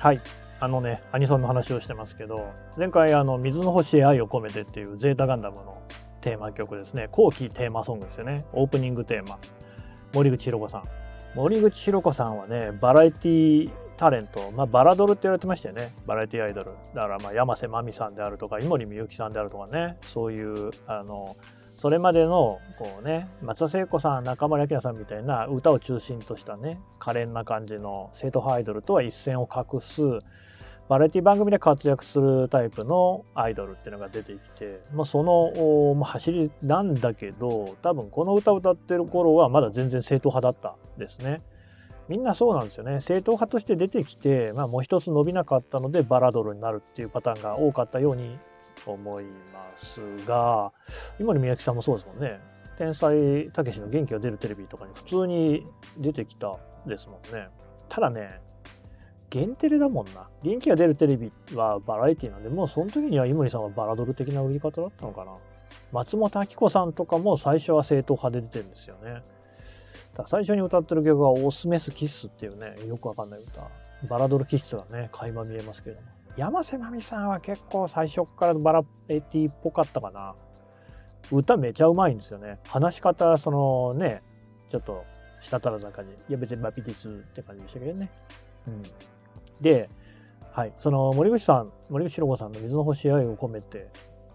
はい。あのね、アニソンの話をしてますけど、前回、あの、水の星へ愛を込めてっていうゼータガンダムのテーマ曲ですね。後期テーマソングですよね。オープニングテーマ。森口博子さん。森口博子さんはね、バラエティタレント、まあ、バラドルって言われてましたよね。バラエティアイドル。だから、まあ、山瀬まみさんであるとか、井森美幸さんであるとかね、そういう、あの、それまでのこうね松田聖子さん中村明菜さんみたいな歌を中心としたね可憐な感じの生徒派アイドルとは一線を画すバラエティ番組で活躍するタイプのアイドルっていうのが出てきて、まあ、その、まあ、走りなんだけど多分この歌歌ってる頃はまだ全然正統派だったですね。みんなそうなんですよね。正統派として出てきて、まあ、もう一つ伸びなかったのでバラドルになるっていうパターンが多かったように思いますが、今の宮城さんもそうですもんね。天才たけしの元気が出るテレビとかに普通に出てきたですもんね。ただね、限テレだもんな。元気が出るテレビはバラエティなんで、もうその時には井森さんはバラドル的な売り方だったのかな。松本明子さんとかも最初は正統派で出てるんですよね。だ最初に歌ってる曲はオスメスキッスっていうね、よくわかんない歌。バラドル気質がね、垣間見えますけども。山瀬まみさんは結構最初からバラエティっぽかったかな。歌めちゃうまいんですよね。話し方、そのね、ちょっとしたたら坂に、いや別にバピティスって感じでしたけどね。うん。で、はい、その森口さん、森口博子さんの水の星愛を込めて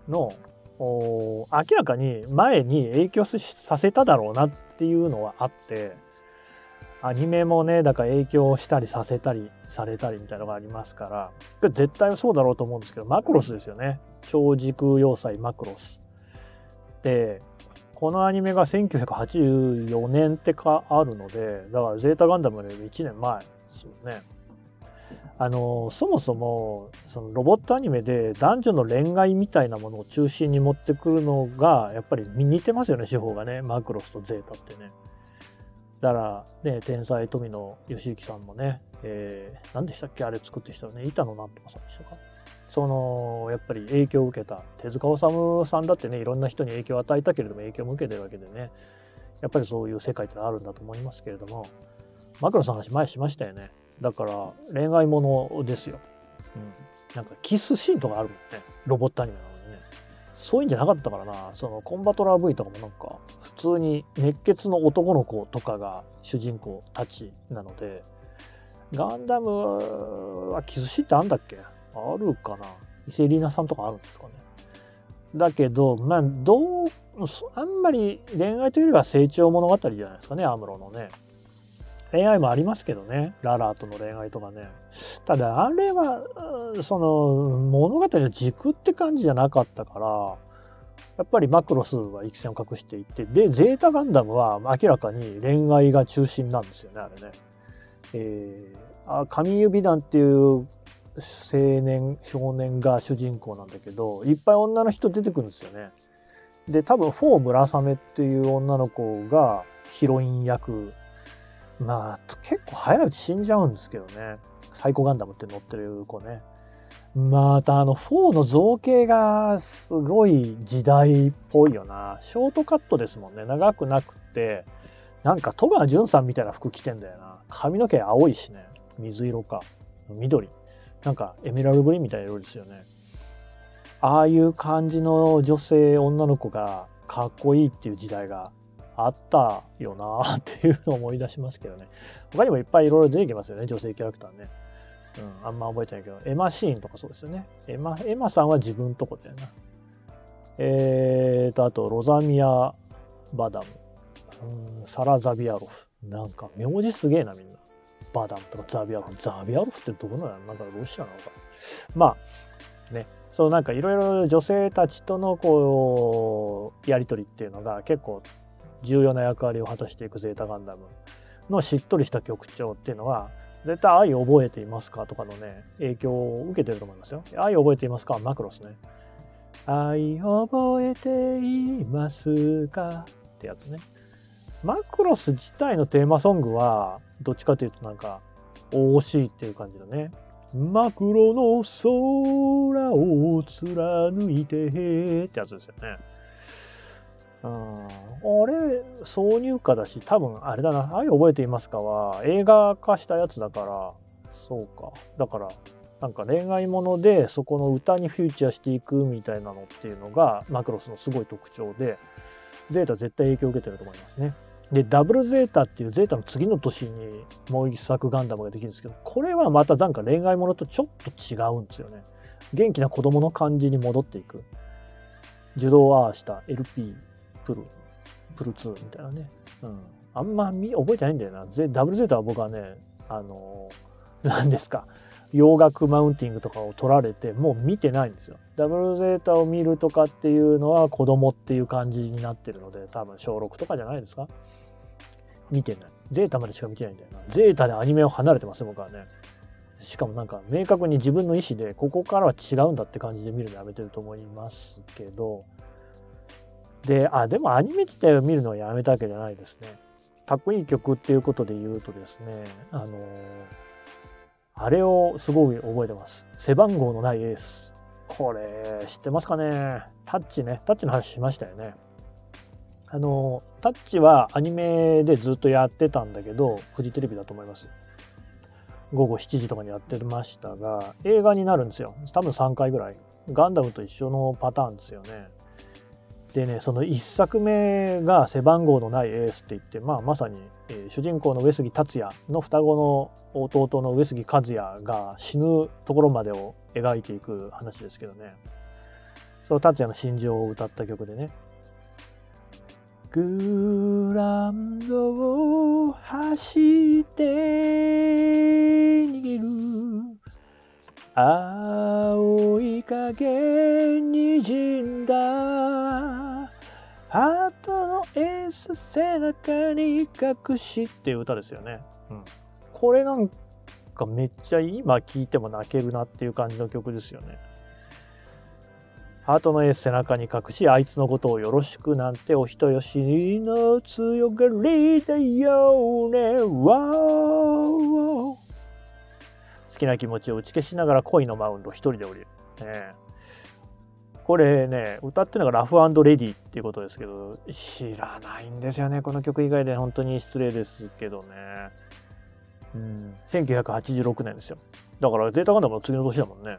の、明らかに前に影響させただろうなっていうのはあって、アニメもね、だから影響したりさせたりされたりみたいなのがありますから、これ絶対そうだろうと思うんですけど、マクロスですよね。超時空要塞マクロス。で、このアニメが1984年ってかあるので、だからゼータガンダムより1年前ですよね。あのそもそもそのロボットアニメで男女の恋愛みたいなものを中心に持ってくるのがやっぱり似てますよね手法がねマクロスとゼータってね。だから、ね、天才富野義行さんもね、えー、何でしたっけあれ作ってきたのね、板野なんとかさんでしたか。その、やっぱり影響を受けた、手塚治虫さんだってね、いろんな人に影響を与えたけれども影響も受けてるわけでね、やっぱりそういう世界ってのはあるんだと思いますけれども、マクロさんの話前しましたよね。だから恋愛ものですよ。うん。なんかキスシーンとかあるもんね。ロボットアニメの。そういうんじゃなかったからな、そのコンバトラー V とかもなんか、普通に熱血の男の子とかが主人公たちなので、ガンダムはキスシってあんだっけ？あるかな伊勢リーナさんとかあるんですかね。だけど、まあ、どう、あんまり恋愛というよりは成長物語じゃないですかね、アムロのね。恋愛もありますけどね、ララーとの恋愛とかね。ただ、あれは、その、物語の軸って感じじゃなかったから、やっぱりマクロスは育成を隠していて、で、ゼータガンダムは明らかに恋愛が中心なんですよね、あれね。えー、あ神指団っていう青年、少年が主人公なんだけど、いっぱい女の人出てくるんですよね。で、多分、フォー村雨っていう女の子がヒロイン役まあ、結構早いうち死んじゃうんですけどね。サイコガンダムって乗ってる子ね。またあの4の造形がすごい時代っぽいよな。ショートカットですもんね。長くなくて。なんか戸川淳さんみたいな服着てんだよな。髪の毛青いしね。水色か。緑。なんかエメラルドグリーンみたいな色ですよね。ああいう感じの女性、女の子がかっこいいっていう時代があったよなっていうのを思い出しますけどね。他にもいっぱいいろいろ出てきますよね、女性キャラクターね。うん、あんま覚えてないけど、エマシーンとかそうですよね。エマ、エマさんは自分とこだよな。えーと、あと、ロザミア・バダム。うん、サラ・ザビアロフ。なんか、名字すげえな、みんな。バダムとかザビアロフ。ザビアロフってどこなの？なんかロシアなのか。まあ、ね。そうなんかいろいろ女性たちとのこう、やりとりっていうのが結構重要な役割を果たしていくゼータガンダムのしっとりした曲調っていうのは絶対愛覚えていますかとかのね影響を受けてると思いますよ。愛覚えていますかマクロスね。愛覚えていますかってやつね。マクロス自体のテーマソングはどっちかというとなんか惜しいっていう感じのね。マクロの空を貫いてってやつですよね。うん、あれ、挿入歌だし、多分あれだな、愛覚えていますかは映画化したやつだから、そうか。だから、なんか恋愛ものでそこの歌にフューチャーしていくみたいなのっていうのがマクロスのすごい特徴で、ゼータ絶対影響を受けてると思いますね。で、ダブルゼータっていうゼータの次の年にもう一作ガンダムができるんですけど、これはまたなんか恋愛ものとちょっと違うんですよね。元気な子供の感じに戻っていく。受動アーした LP プル、プル2みたいなね。うん。あんま見覚えてないんだよな。ゼダブルゼータは僕はね、あの、何ですか。洋楽マウンティングとかを取られてもう見てないんですよ。ダブルゼータを見るとかっていうのは子供っていう感じになってるので多分小6とかじゃないですか見てない。ゼータまでしか見てないんだよな。ゼータでアニメを離れてます僕はね。しかもなんか明確に自分の意思でここからは違うんだって感じで見るのやめてると思いますけどであでもアニメ自体を見るのはやめたわけじゃないですね。かっこいい曲っていうことで言うとですねあのあれをすごい覚えてます。背番号のないエース。これ知ってますかね？タッチねタッチの話しましたよね。あのタッチはアニメでずっとやってたんだけどフジテレビだと思います。午後7時とかにやってましたが映画になるんですよ。多分3回ぐらい。ガンダムと一緒のパターンですよね。でねその1作目が背番号のないエースって言って、まあ、まさに、えー、主人公の上杉達也の双子の弟の上杉和也が死ぬところまでを描いていく話ですけどね。その達也の心情を歌った曲でね。グランドを走って逃げる青い影にじんだハートのエース背中に隠しっていう歌ですよね。うん、これなんかめっちゃ今聴いても泣けるなっていう感じの曲ですよね。ハートのエース背中に隠し、あいつのことをよろしくなんてお人よしの強がりだよね。好きな気持ちを打ち消しながら恋のマウンド一人で降りる。ね、これね、歌ってるのがラフレディっていうことですけど、知らないんですよね。この曲以外で本当に失礼ですけどね。うん、1986年ですよ。だからゼータガンダムの次の年だもんね。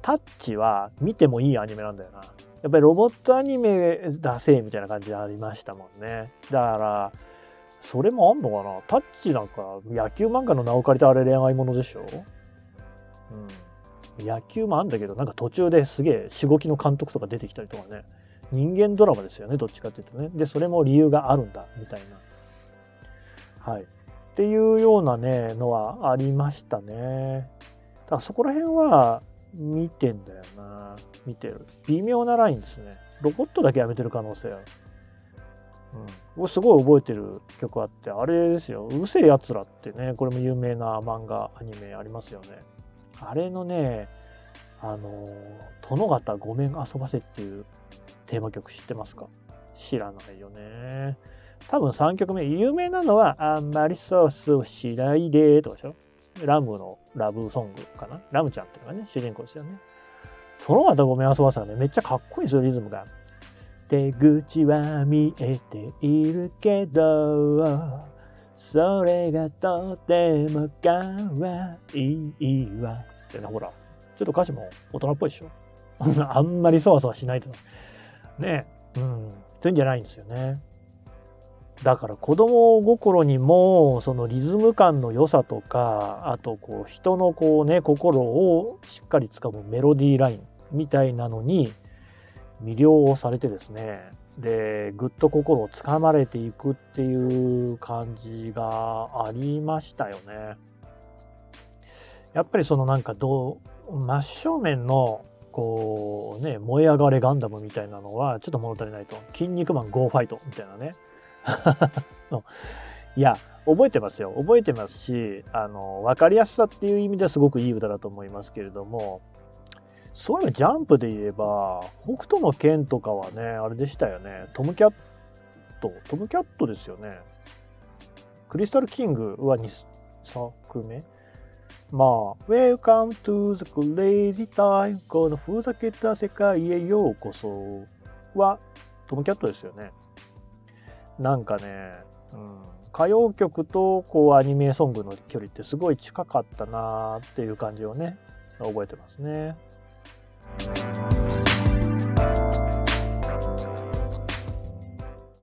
タッチは見てもいいアニメなんだよな。やっぱりロボットアニメ出せみたいな感じでありましたもんね。だから、それもあんのかな？タッチなんか野球漫画の名を借りたあれ恋愛ものでしょ？うん。野球もあんだけど、なんか途中ですげえしごきの監督とか出てきたりとかね。人間ドラマですよね、どっちかっていうとね。で、それも理由があるんだ、みたいな。はい。っていうようなね、のはありましたね。だからそこら辺は、見てんだよな。見てる。微妙なラインですね。ロボットだけやめてる可能性ある。うん。すごい覚えてる曲あって、あれですよ。うるせえやつらってね、これも有名な漫画、アニメありますよね。あれのね、あの、殿方ごめん遊ばせっていうテーマ曲知ってますか？知らないよね。多分3曲目、有名なのは、あんまりソースをしないでとかでしょ？ラムのラブソングかな？ラムちゃんっていうのがね、主人公ですよね。その方ごめん遊ばせはね、めっちゃかっこいいですよ、リズムが。出口は見えているけど、それがとてもかわいいわ。ってね、ほら、ちょっと歌詞も大人っぽいでしょ。あんまりそわそわしないと。ね、うん、そういうんじゃないんですよね。だから子供心にもそのリズム感の良さとかあとこう人のこうね心をしっかりつかむメロディーラインみたいなのに魅了をされてですねでぐっと心をつかまれていくっていう感じがありましたよね。やっぱりそのなんかどう真正面のこうね燃え上がれガンダムみたいなのはちょっと物足りないと「筋肉マンゴーファイト」みたいなね いや、覚えてますよ。覚えてますし、あの、わかりやすさっていう意味ではすごくいい歌だと思いますけれども、そういうのジャンプで言えば、北斗の剣とかはね、あれでしたよね。トムキャット、トムキャットですよね。クリスタルキングは2作目まあ、Welcome to the crazy time このふざけた世界へようこそはトムキャットですよね。なんかね、うん、歌謡曲とこうアニメソングの距離ってすごい近かったなーっていう感じをね覚えてますね。Bye.